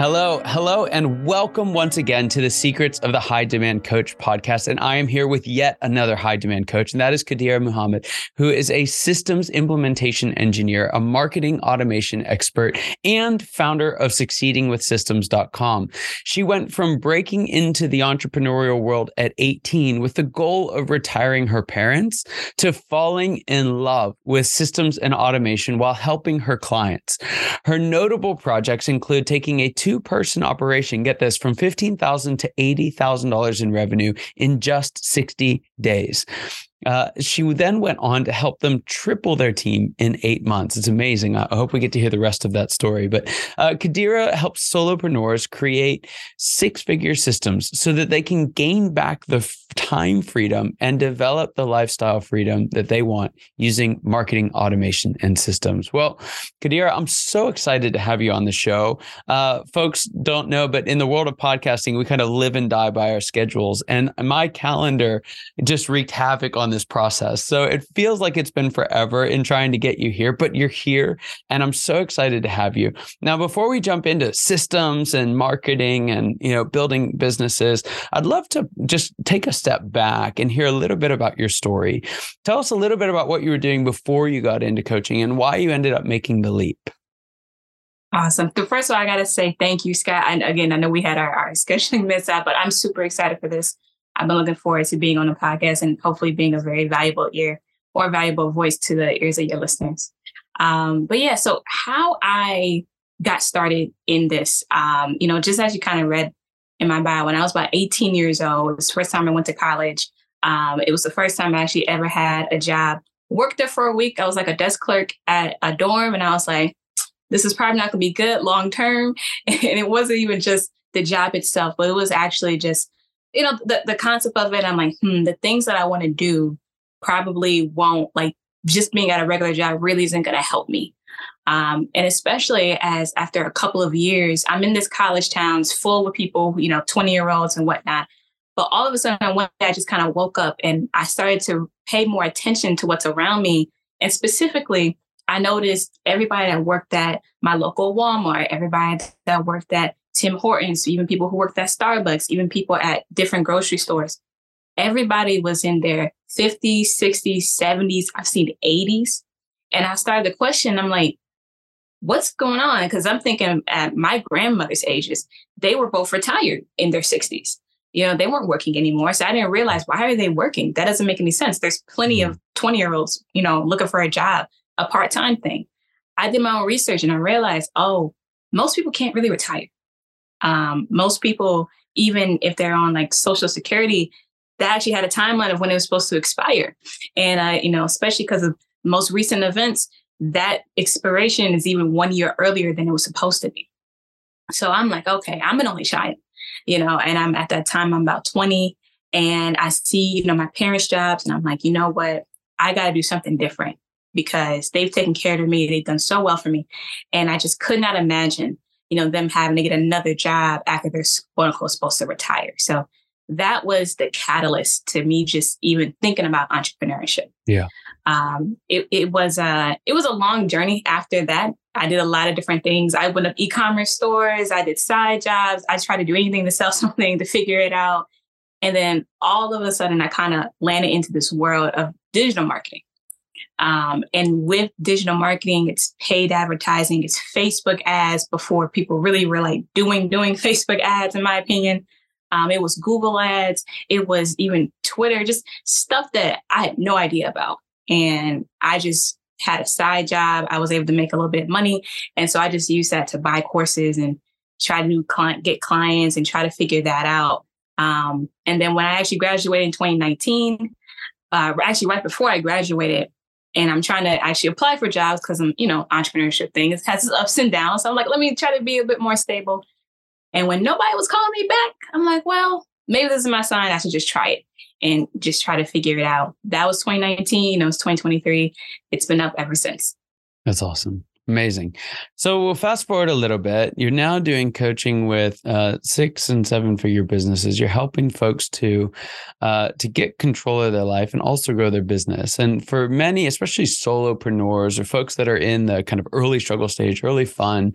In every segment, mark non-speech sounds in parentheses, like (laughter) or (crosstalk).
Hello, hello, and welcome once again to the Secrets of the High Demand Coach podcast. And I am here with yet another high demand coach, and that is Khadirah Muhammad, who is a systems implementation engineer, a marketing automation expert, and founder of succeedingwithsystems.com. She went from breaking into the entrepreneurial world at 18 with the goal of retiring her parents to falling in love with systems and automation while helping her clients. Her notable projects include taking a two two person operation, get this, from 15,000 to $80,000 in revenue in just 60 days. Uh, she then went on to help them triple their team in eight months. It's amazing. I hope we get to hear the rest of that story. But uh, Khadirah helps solopreneurs create six figure systems so that they can gain back the time freedom and develop the lifestyle freedom that they want using marketing automation and systems. Well, Khadirah, I'm so excited to have you on the show. Uh, folks don't know, but in the world of podcasting, we kind of live and die by our schedules. And my calendar just wreaked havoc on this process. So it feels like it's been forever in trying to get you here, but you're here and I'm so excited to have you. Now, before we jump into systems and marketing and, you know, building businesses, I'd love to just take a step back and hear a little bit about your story. Tell us a little bit about what you were doing before you got into coaching and why you ended up making the leap. Awesome. So first of all, I got to say thank you, Scott. And again, I know we had our, our scheduling (laughs) mishap, but I'm super excited for this. I've been looking forward to being on the podcast and hopefully being a very valuable ear or valuable voice to the ears of your listeners. Um, but yeah, so how I got started in this, um, you know, just as you kind of read in my bio, when I was about 18 years old, it was the first time I went to college. Um, it was the first time I actually ever had a job. Worked there for a week. I was like a desk clerk at a dorm, and I was like, this is probably not going to be good long term. (laughs) And it wasn't even just the job itself, but it was actually just you know, the, the concept of it, I'm like, hmm, the things that I want to do probably won't like just being at a regular job really isn't going to help me. Um, and especially as after a couple of years, I'm in this college towns full of people, you know, 20 year olds and whatnot. But all of a sudden, one day I just kind of woke up and I started to pay more attention to what's around me. And specifically, I noticed everybody that worked at my local Walmart, everybody that worked at Tim Hortons, even people who worked at Starbucks, even people at different grocery stores. Everybody was in their 50s, 60s, 70s. I've seen 80s. And I started to question, I'm like, what's going on? Because I'm thinking at my grandmother's ages, they were both retired in their 60s. You know, they weren't working anymore. So I didn't realize why are they working? That doesn't make any sense. There's plenty of mm. 20 year olds, you know, looking for a job, a part time thing. I did my own research and I realized, oh, most people can't really retire. Um, most people, even if they're on like Social Security, that actually had a timeline of when it was supposed to expire. And, uh, you know, especially because of most recent events, that expiration is even one year earlier than it was supposed to be. So I'm like, okay, I'm an only child, you know, and I'm at that time, I'm about 20 and I see, you know, my parents' jobs and I'm like, you know what? I got to do something different because they've taken care of me. They've done so well for me. And I just could not imagine you know, them having to get another job after they're quote unquote supposed to retire. So that was the catalyst to me just even thinking about entrepreneurship. Yeah. Um, it, it was a it was a long journey after that. I did a lot of different things. I went up e-commerce stores, I did side jobs, I tried to do anything to sell (laughs) something to figure it out. And then all of a sudden I kind of landed into this world of digital marketing. Um, and with digital marketing, it's paid advertising, it's Facebook ads before people really were like doing doing (laughs) Facebook ads, in my opinion. Um, it was Google ads, it was even Twitter, just stuff that I had no idea about. And I just had a side job. I was able to make a little bit of money. And so I just used that to buy courses and try to client, get clients and try to figure that out. Um, and then when I actually graduated in 2019, uh, actually right before I graduated, and I'm trying to actually apply for jobs because I'm, you know, entrepreneurship thing it has its ups and downs. So I'm like, let me try to be a bit more stable. And when nobody was calling me back, I'm like, well, maybe this is my sign. I should just try it and just try to figure it out. That was 2019. It was 2023. It's been up ever since. That's awesome. Amazing. So we'll fast forward a little bit. You're now doing coaching with uh, six and seven figure businesses. You're helping folks to uh, to get control of their life and also grow their business. And for many, especially solopreneurs or folks that are in the kind of early struggle stage, early fun,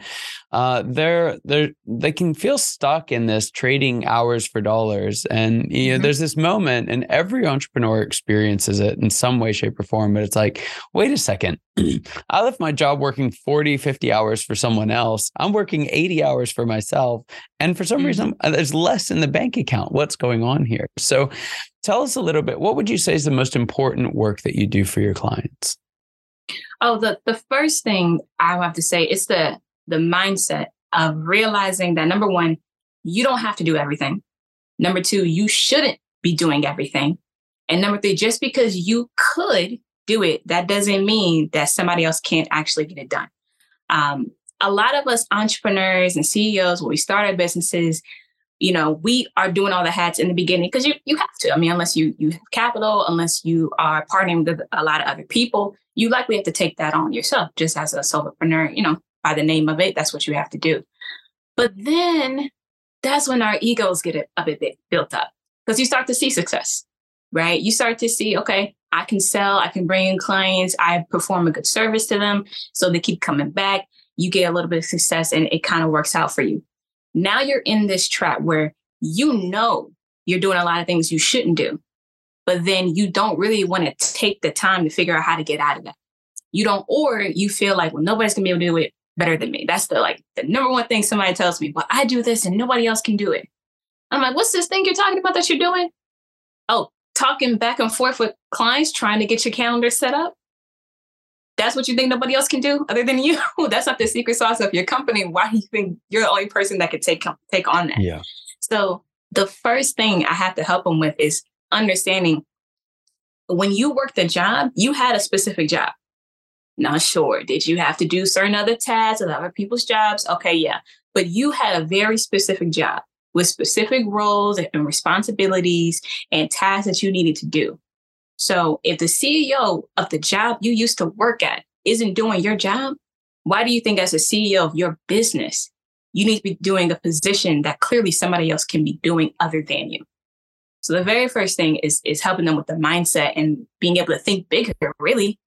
uh, they're they're they can feel stuck in this trading hours for dollars. And you know, mm-hmm. there's this moment, and every entrepreneur experiences it in some way, shape, or form. But it's like, wait a second, I left my job working 40, 50 hours for someone else. I'm working 80 hours for myself. And for some mm-hmm. reason, there's less in the bank account. What's going on here? So tell us a little bit. What would you say is the most important work that you do for your clients? Oh, the, the first thing I have to say is the the mindset of realizing that number one, you don't have to do everything. Number two, you shouldn't be doing everything. And number three, just because you could do it, that doesn't mean that somebody else can't actually get it done. Um, a lot of us entrepreneurs and CEOs, when we start our businesses, you know, we are doing all the hats in the beginning because you you have to. I mean, unless you you have capital, unless you are partnering with a lot of other people, you likely have to take that on yourself, just as a solopreneur. You know, by the name of it, that's what you have to do. But then that's when our egos get a, a bit built up because you start to see success, right? You start to see, okay, I can sell, I can bring in clients, I perform a good service to them. So they keep coming back. You get a little bit of success and it kind of works out for you. Now you're in this trap where you know you're doing a lot of things you shouldn't do, but then you don't really want to take the time to figure out how to get out of that. You don't, or you feel like, well, nobody's gonna be able to do it better than me. That's the like the number one thing somebody tells me. Well, I do this and nobody else can do it. I'm like, what's this thing you're talking about that you're doing? Oh, talking back and forth with clients trying to get your calendar set up. That's what you think nobody else can do other than you. (laughs) That's not the secret sauce of your company. Why do you think you're the only person that could take take on that? Yeah. So the first thing I have to help them with is understanding when you work the job, you had a specific job. Not sure. Did you have to do certain other tasks with other people's jobs? Okay, yeah. But you had a very specific job with specific roles and responsibilities and tasks that you needed to do. So if the CEO of the job you used to work at isn't doing your job, why do you think as a CEO of your business, you need to be doing a position that clearly somebody else can be doing other than you? So the very first thing is is helping them with the mindset and being able to think bigger, really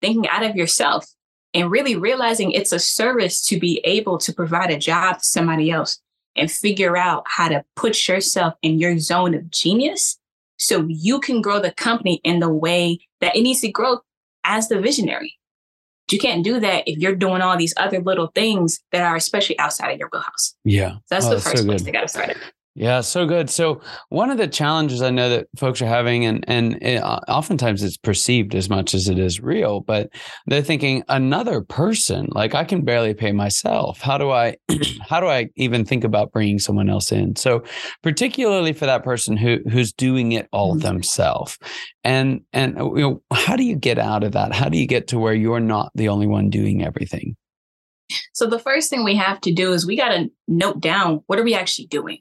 thinking out of yourself and really realizing it's a service to be able to provide a job to somebody else and figure out how to put yourself in your zone of genius so you can grow the company in the way that it needs to grow as the visionary. You can't do that if you're doing all these other little things that are especially outside of your wheelhouse. Yeah. So that's oh, the first so place they got to start it. Yeah, so good. So one of the challenges I know that folks are having, and and it, oftentimes it's perceived as much as it is real, but they're thinking another person. Like I can barely pay myself. How do I, (clears throat) how do I even think about bringing someone else in? So particularly for that person who who's doing it all mm-hmm. themselves, and and you know how do you get out of that? How do you get to where you're not the only one doing everything? So the first thing we have to do is we got to note down what are we actually doing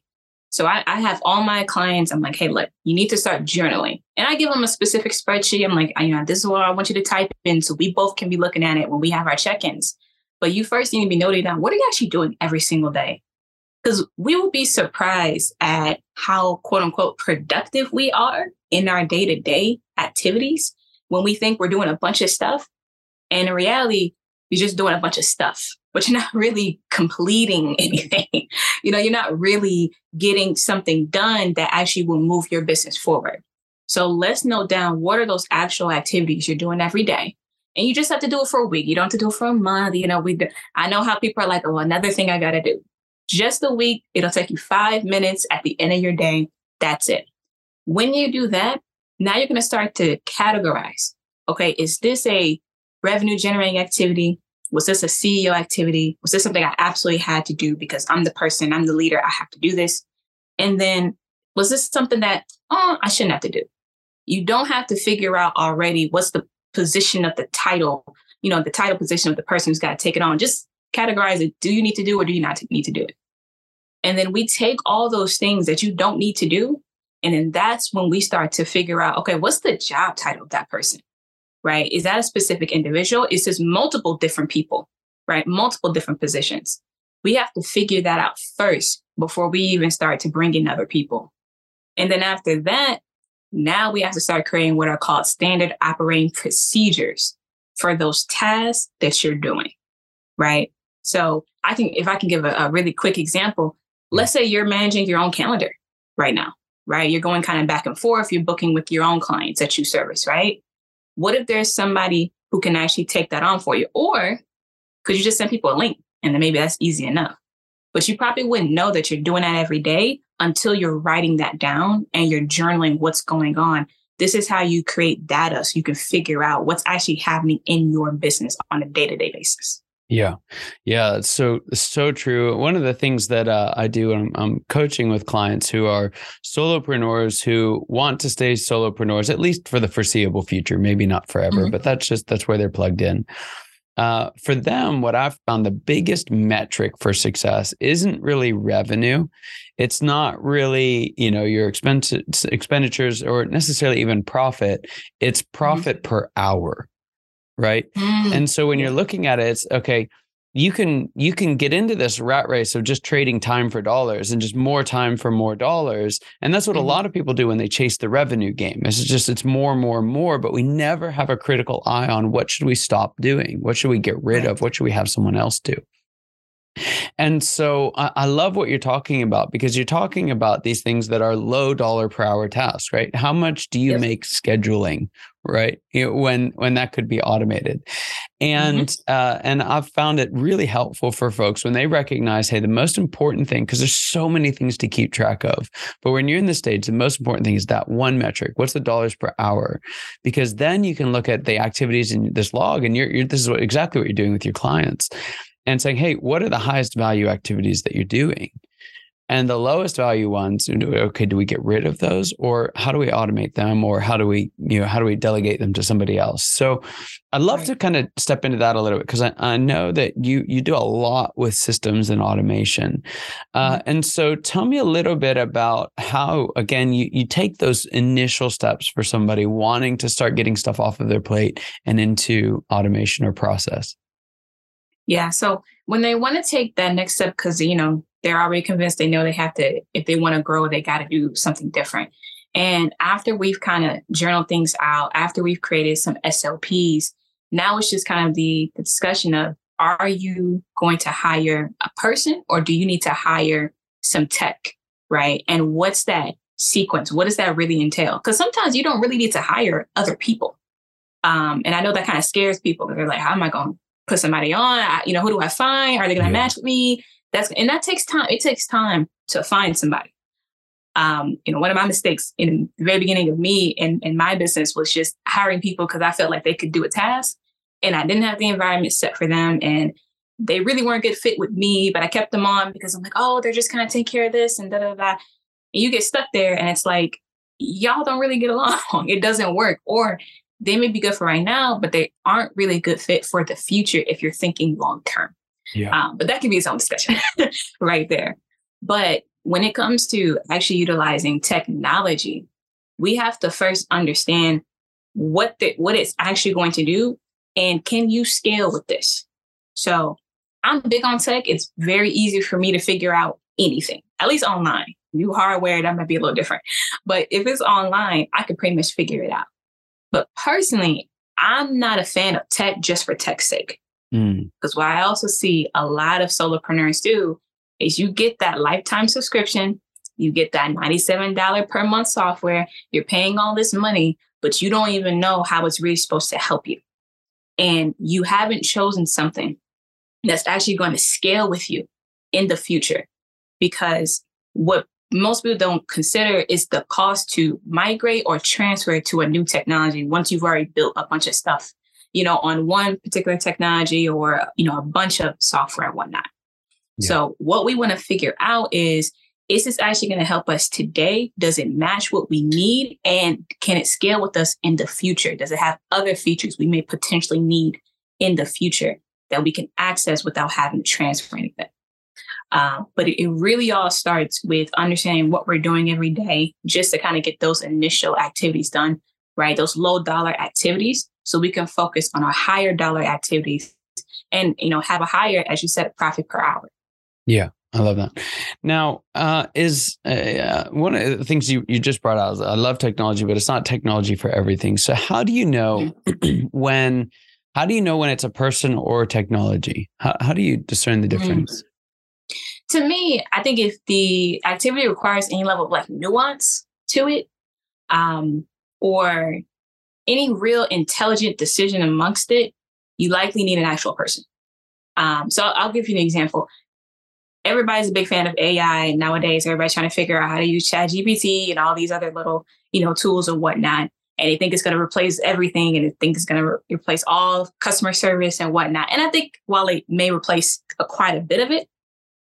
so I, I, have all my clients. I'm like, hey, look, you need to start journaling, and I give them a specific spreadsheet. I'm like, you know, this is what I want you to type in, so we both can be looking at it when we have our check-ins. But you first need to be noting down what are you actually doing every single day, because we will be surprised at how quote unquote productive we are in our day-to-day activities when we think we're doing a bunch of stuff, and in reality, you're just doing a bunch of stuff but you're not really completing (laughs) anything. you know, you're not really getting something done that actually will move your business forward. So let's note down what are those actual activities you're doing every day And you just have to do it for a week. You don't have to do it for a month. You know, we I know how people are like, oh, another thing I gotta do. Just a week, it'll take you five minutes at the end of your day. That's it. When you do that, now you're gonna start to categorize. Okay, is this a revenue generating activity? Was this a CEO activity? Was this something I absolutely had to do because I'm the person, I'm the leader, I have to do this? And then was this something that, oh, I shouldn't have to do? You don't have to figure out already what's the position of the title, you know, the title position of the person who's got to take it on. Just categorize it. Do you need to do or do you not need to do it? And then we take all those things that you don't need to do. And then that's when we start to figure out, okay, what's the job title of that person? Right? Is that a specific individual? Is this multiple different people, right? Multiple different positions. We have to figure that out first before we even start to bring in other people. And then after that, now we have to start creating what are called standard operating procedures for those tasks that you're doing, right? So I can, if I can give a, a really quick example, let's say you're managing your own calendar right now, right? You're going kind of back and forth, you're booking with your own clients that you service, right? What if there's somebody who can actually take that on for you? Or could you just send people a link and then maybe that's easy enough? But you probably wouldn't know that you're doing that every day until you're writing that down and you're journaling what's going on. This is how you create data so you can figure out what's actually happening in your business on a day to day basis. Yeah, yeah, it's so so true. One of the things that uh, I do, I'm, I'm coaching with clients who are solopreneurs who want to stay solopreneurs at least for the foreseeable future, maybe not forever, mm-hmm. but that's just that's where they're plugged in. Uh, for them, what I've found the biggest metric for success isn't really revenue. It's not really, you know, your expenses, expenditures or necessarily even profit. It's mm-hmm. profit mm-hmm. per hour, right? Mm-hmm. And so when you're looking at it, it's okay you can you can get into this rat race of just trading time for dollars and just more time for more dollars and that's what mm-hmm. a lot of people do when they chase the revenue game it's just it's more more more but we never have a critical eye on what should we stop doing what should we get rid of what should we have someone else do and so I, I, love what you're talking about because you're talking about these things that are low dollar per hour tasks, right? How much do you yes. make scheduling, right? You know, when when that could be automated, and mm-hmm. uh, and I've found it really helpful for folks when they recognize, hey, the most important thing because there's so many things to keep track of, but when you're in the stage, the most important thing is that one metric. What's the dollars per hour? Because then you can look at the activities in this log, and you're, you're this is what exactly what you're doing with your clients and saying, hey, what are the highest value activities that you're doing? And the lowest value ones, okay, do we get rid of those or how do we automate them or how do we, you know, how do we delegate them to somebody else? So I'd love right. to kind of step into that a little bit because I, I know that you you do a lot with systems and automation. Uh, mm-hmm. And so tell me a little bit about how, again, you, you take those initial steps for somebody wanting to start getting stuff off of their plate and into automation or process. Yeah. So when they want to take that next step, because, you know, they're already convinced they know they have to, if they want to grow, they got to do something different. And after we've kind of journaled things out, after we've created some SOPs, now it's just kind of the, discussion of are you going to hire a person or do you need to hire some tech? Right. And what's that sequence? What does that really entail? Because sometimes you don't really need to hire other people. Um, and I know that kind of scares people because they're like, how am I going put somebody on? I, you know, who do I find? Are they going to yeah. match with me? That's and that takes time. It takes time to find somebody. Um, you know, one of my mistakes in the very beginning of me and, in my business was just hiring people because I felt like they could do a task and I didn't have the environment set for them. And they really weren't a good fit with me, but I kept them on because I'm like, oh, they're just gonna take care of this and da da da. And you get stuck there and it's like, y'all don't really get along. (laughs) It doesn't work. Or they may be good for right now, but they aren't really a good fit for the future if you're thinking long term. Yeah. Um, but that can be its own discussion (laughs) right there. But when it comes to actually utilizing technology, we have to first understand what the, what it's actually going to do and can you scale with this? So I'm big on tech. It's very easy for me to figure out anything, at least online. New hardware, that might be a little different. But if it's online, I can pretty much figure it out. But personally, I'm not a fan of tech just for tech's sake. Because mm. what I also see a lot of solopreneurs do is you get that lifetime subscription, you get that $97 per month software, you're paying all this money, but you don't even know how it's really supposed to help you. and you haven't chosen something that's actually going to scale with you in the future. Because what most people don't consider is the cost to migrate or transfer to a new technology once you've already built a bunch of stuff, you know, on one particular technology or, you know, a bunch of software and whatnot. Yeah. So what we want to figure out is is this actually going to help us today? Does it match what we need? And can it scale with us in the future? Does it have other features we may potentially need in the future that we can access without having to transfer anything? Uh, but it, it really all starts with understanding what we're doing every day just to kind of get those initial activities done, right? Those low dollar activities so we can focus on our higher dollar activities and, you know, have a higher, as you said, profit per hour. Yeah. I love that. Now, uh, is uh, one of the things you, you just brought out. I love technology, but it's not technology for everything. So, how do you know mm-hmm. (clears throat) when? How do you know when it's a person or technology? How, how do you discern the mm. difference? To me, I think if the activity requires any level of like nuance to it, um, or any real intelligent decision amongst it, you likely need an actual person. Um, so I'll give you an example everybody's a big fan of AI nowadays. Everybody's trying to figure out how to use Chat GPT and all these other little, you know, tools and whatnot. And they think it's going to replace everything and they think it's going to re- replace all customer service and whatnot. And I think while it may replace a, quite a bit of it,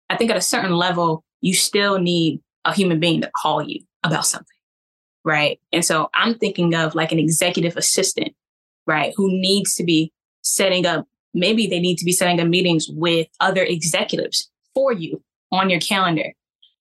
I think at a certain level, you still need a human being to call you about something. Right. And so I'm thinking of like an executive assistant, right, who needs to be setting up, maybe they need to be setting up meetings with other executives for you on your calendar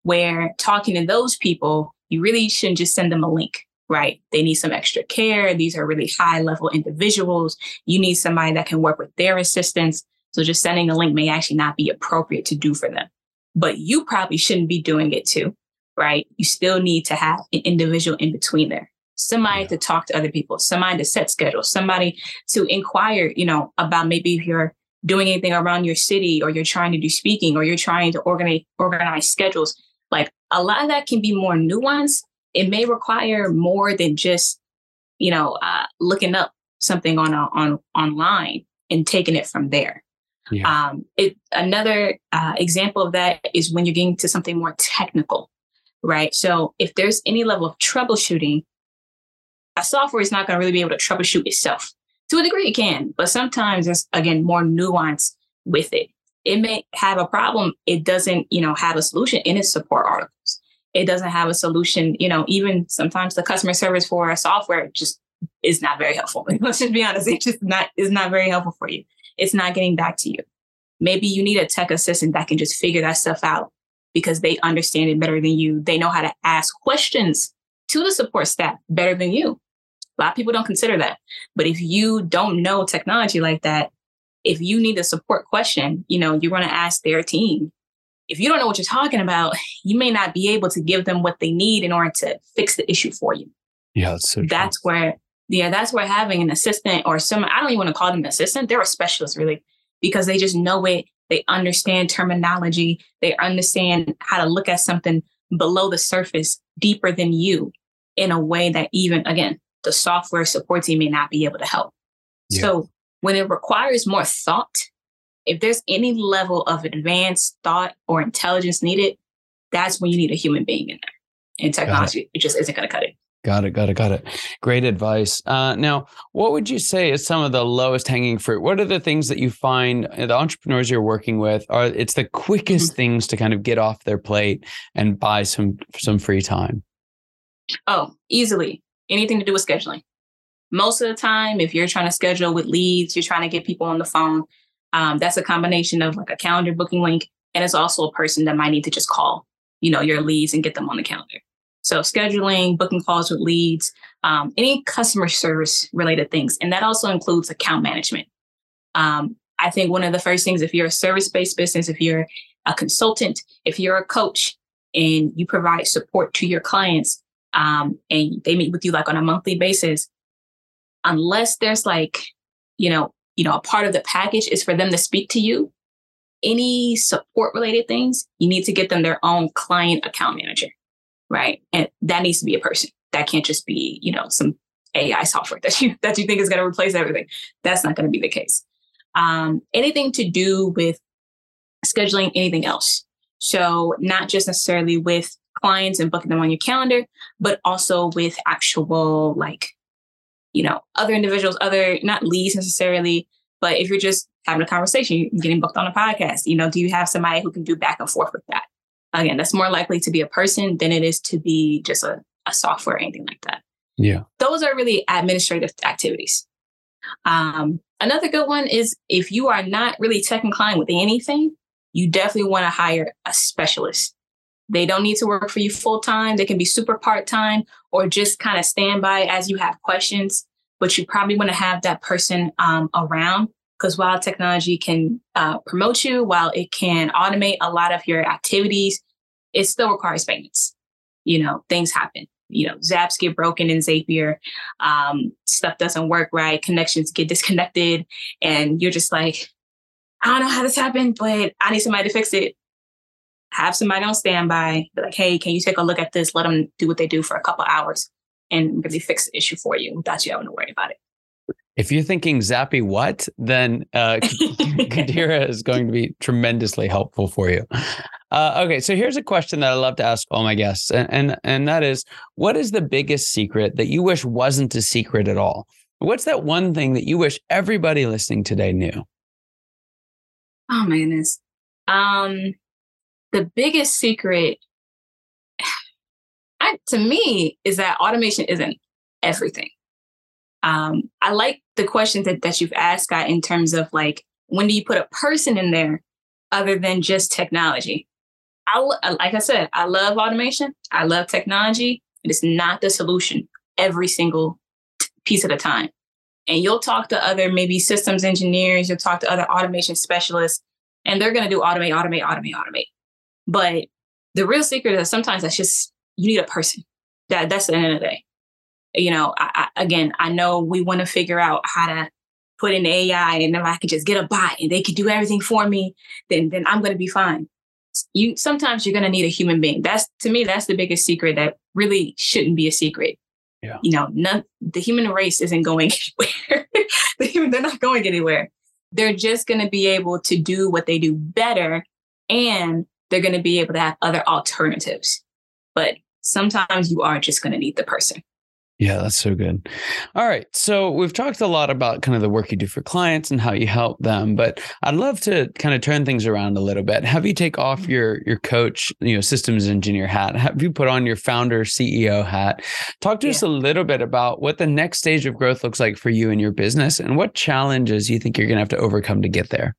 where talking to those people, you really shouldn't just send them a link, right? They need some extra care. These are really high level individuals. You need somebody that can work with their assistants. So just sending a link may actually not be appropriate to do for them. But you probably shouldn't be doing it too, right? You still need to have an individual in between there. Somebody yeah. to talk to other people, somebody to set schedules, somebody to inquire, you know, about maybe if you're doing anything around your city or you're trying to do speaking or you're trying to organize organize schedules like a lot of that can be more nuanced it may require more than just you know uh, looking up something on a, on online and taking it from there yeah. um, it, another uh, example of that is when you're getting to something more technical right so if there's any level of troubleshooting a software is not going to really be able to troubleshoot itself to a degree, it can, but sometimes there's again more nuance with it. It may have a problem. It doesn't, you know, have a solution in its support articles. It doesn't have a solution. You know, even sometimes the customer service for a software just is not very helpful. (laughs) Let's just be honest. It just not is not very helpful for you. It's not getting back to you. Maybe you need a tech assistant that can just figure that stuff out because they understand it better than you. They know how to ask questions to the support staff better than you. A lot of people don't consider that. But if you don't know technology like that, if you need a support question, you know, you're going to ask their team. If you don't know what you're talking about, (laughs) you may not be able to give them what they need in order to fix the issue for you. Yeah, that's so That's where, yeah, that's where having an assistant or some, I don't even want to call them an assistant. They're a specialist really, because they just know it. They understand terminology. They understand how to look at something below the surface, deeper than you in a way that even, again, the software support team may not be able to help. Yeah. So when it requires more thought, if there's any level of advanced thought or intelligence needed, that's when you need a human being in there. And technology, it. it just isn't going to cut it. Got it. Got it. Got it. Great advice. Uh, now, what would you say is some of the lowest hanging fruit? What are the things that you find uh, the entrepreneurs you're working with are it's the quickest mm-hmm. things to kind of get off their plate and buy some some free time? Oh, easily anything to do with scheduling. Most of the time, if you're trying to schedule with leads, you're trying to get people on the phone. Um, that's a combination of like a calendar booking link, and it's also a person that might need to just call, you know, your leads and get them on the calendar. So scheduling, booking calls with leads, um, any customer service related things, and that also includes account management. Um, I think one of the first things, if you're a service based business, if you're a consultant, if you're a coach, and you provide support to your clients, um, and they meet with you like on a monthly basis, unless there's like, you know, you know, a part of the package is for them to speak to you. Any support related things, you need to get them their own client account manager, right? And that needs to be a person. That can't just be, you know, some AI software that you that you think is going to replace everything. That's not going to be the case. Um, anything to do with scheduling anything else. So not just necessarily with clients and booking them on your calendar, but also with actual like, you know, other individuals, other not leads necessarily, but if you're just having a conversation, getting booked on a podcast, you know, do you have somebody who can do back and forth with that? Again, that's more likely to be a person than it is to be just a, a software or anything like that. Yeah. Those are really administrative activities. Um, another good one is if you are not really tech inclined with anything, you definitely want to hire a specialist. They don't need to work for you full time. They can be super part time or just kind of stand by as you have questions. But you probably want to have that person um, around because while technology can uh, promote you, while it can automate a lot of your activities, it still requires maintenance. You know, things happen. You know, zaps get broken in Zapier, um, stuff doesn't work right, connections get disconnected, and you're just like, I don't know how this happened, but I need somebody to fix it. Have somebody on standby, be like, hey, can you take a look at this? Let them do what they do for a couple hours and really fix the issue for you without you having to worry about it. If you're thinking Zappy what, then uh, (laughs) (laughs) Khadirah is going to be tremendously helpful for you. Uh, okay, so here's a question that I love to ask all my guests, and, and and that is, what is the biggest secret that you wish wasn't a secret at all? What's that one thing that you wish everybody listening today knew? Oh my goodness, um, the biggest secret, (sighs) I, to me, is that automation isn't everything. Um, I like the questions that, that you've asked, Scott, in terms of like, when do you put a person in there other than just technology? I, like I said, I love automation. I love technology. It is not the solution every single t- piece at a time. And you'll talk to other maybe systems engineers, you'll talk to other automation specialists, and they're going to do automate, automate, automate, automate. But the real secret is sometimes that's just you need a person. That that's the end of the day you know, I, I, again, I know we want to figure out how to put in AI, and if I could just get a bot and they could do everything for me, then then I'm going to be fine. You sometimes you're going to need a human being. That's to me, that's the biggest secret that really shouldn't be a secret. Yeah. You know, none, the human race isn't going (laughs) anywhere. they're not going anywhere. They're just going to be able to do what they do better, and they're going to be able to have other alternatives. But sometimes you are just going to need the person. Yeah, that's so good. All right. So we've talked a lot about kind of the work you do for clients and how you help them, but I'd love to kind of turn things around a little bit. Have you take off mm-hmm. your your coach, you know, systems engineer hat? Have you put on your founder CEO hat? Talk to yeah. us a little bit about what the next stage of growth looks like for you and your business and what challenges you think you're going to have to overcome to get there.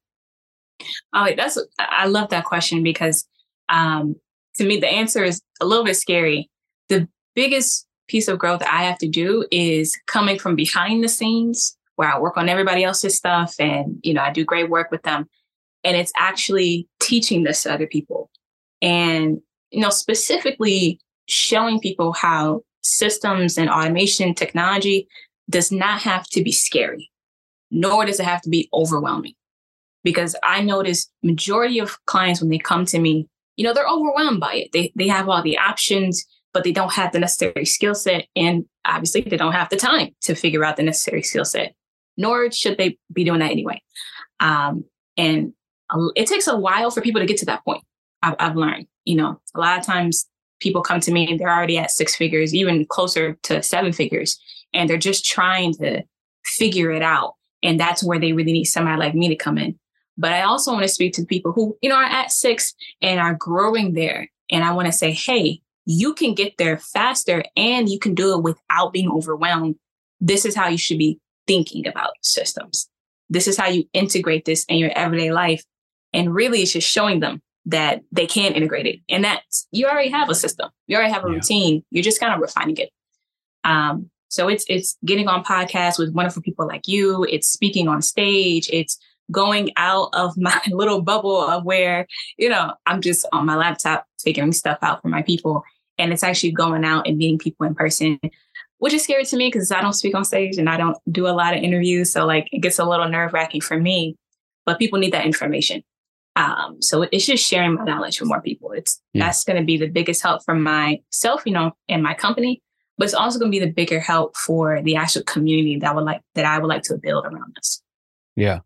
Oh, that's I love that question because um to me the answer is a little bit scary. The biggest piece of growth I have to do is coming from behind the scenes where I work on everybody else's stuff and, you know, I do great work with them. And it's actually teaching this to other people. And, you know, specifically showing people how systems and automation technology does not have to be scary, nor does it have to be overwhelming. Because I notice majority of clients when they come to me, you know, they're overwhelmed by it. They they have all the options but they don't have the necessary skill set. And obviously, they don't have the time to figure out the necessary skill set, nor should they be doing that anyway. Um, and it takes a while for people to get to that point. I've, I've learned, you know, a lot of times people come to me and they're already at six figures, even closer to seven figures, and they're just trying to figure it out. And that's where they really need somebody like me to come in. But I also want to speak to people who, you know, are at six and are growing there. And I want to say, hey, you can get there faster and you can do it without being overwhelmed. This is how you should be thinking about systems. This is how you integrate this in your everyday life. And really, it's just showing them that they can integrate it and that you already have a system. You already have a yeah. routine. You're just kind of refining it. Um, so it's it's getting on podcasts with wonderful people like you. It's speaking on stage. It's going out of (laughs) my little bubble of where, you know, I'm just on my laptop figuring stuff out for my people and it's actually going out and meeting people in person which is scary to me because i don't speak on stage and i don't do a lot of interviews so like it gets a little nerve-wracking for me but people need that information um, so it's just sharing my knowledge with more people it's yeah. that's going to be the biggest help for myself you know and my company but it's also going to be the bigger help for the actual community that would like that I would like to build around us. Yeah.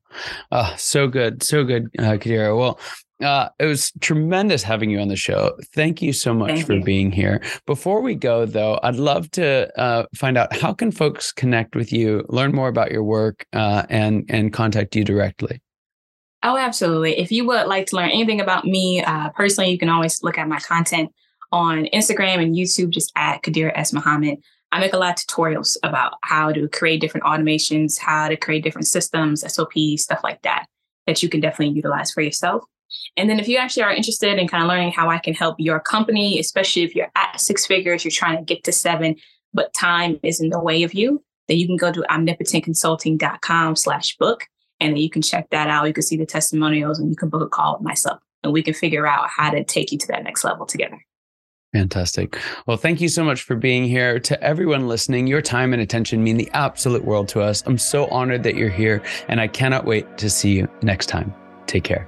Uh, so good. So good, uh, Khadirah. Well, uh, it was tremendous having you on the show. Thank you so much Thank for you. being here. Before we go, though, I'd love to uh, find out how can folks connect with you, learn more about your work, uh, and and contact you directly. Oh, absolutely. If you would like to learn anything about me uh, personally, you can always look at my content on Instagram and YouTube, just at Khadirah S. Muhammad. I make a lot of tutorials about how to create different automations, how to create different systems, SOPs, stuff like that, that you can definitely utilize for yourself. And then if you actually are interested in kind of learning how I can help your company, especially if you're at six figures, you're trying to get to seven, but time is in the way of you, then you can go to omnipotentconsulting.com slash book. And then you can check that out. You can see the testimonials and you can book a call with myself and we can figure out how to take you to that next level together. Fantastic. Well, thank you so much for being here. To everyone listening, your time and attention mean the absolute world to us. I'm so honored that you're here, and I cannot wait to see you next time. Take care.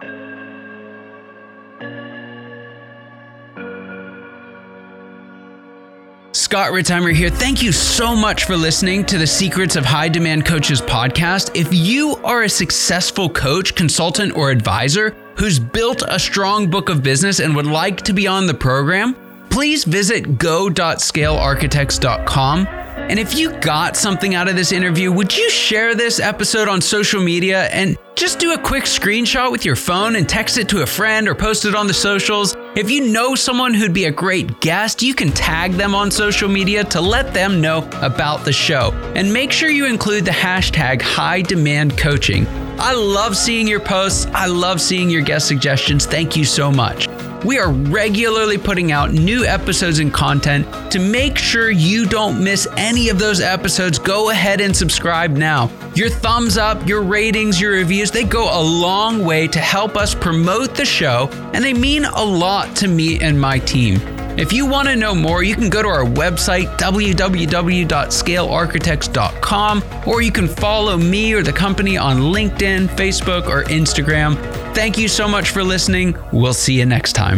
Scott Ritzheimer here. Thank you so much for listening to the Secrets of High Demand Coaches podcast. If you are a successful coach, consultant, or advisor who's built a strong book of business and would like to be on the program, please visit go.scalearchitects.com. And if you got something out of this interview, would you share this episode on social media and just do a quick screenshot with your phone and text it to a friend or post it on the socials? If you know someone who'd be a great guest, you can tag them on social media to let them know about the show. And make sure you include the hashtag high demand coaching. I love seeing your posts. I love seeing your guest suggestions. Thank you so much. We are regularly putting out new episodes and content. To make sure you don't miss any of those episodes, go ahead and subscribe now. Your thumbs up, your ratings, your reviews, they go a long way to help us promote the show, and they mean a lot to me and my team. If you want to know more, you can go to our website, www.scalearchitects.com, or you can follow me or the company on LinkedIn, Facebook, or Instagram. Thank you so much for listening. We'll see you next time.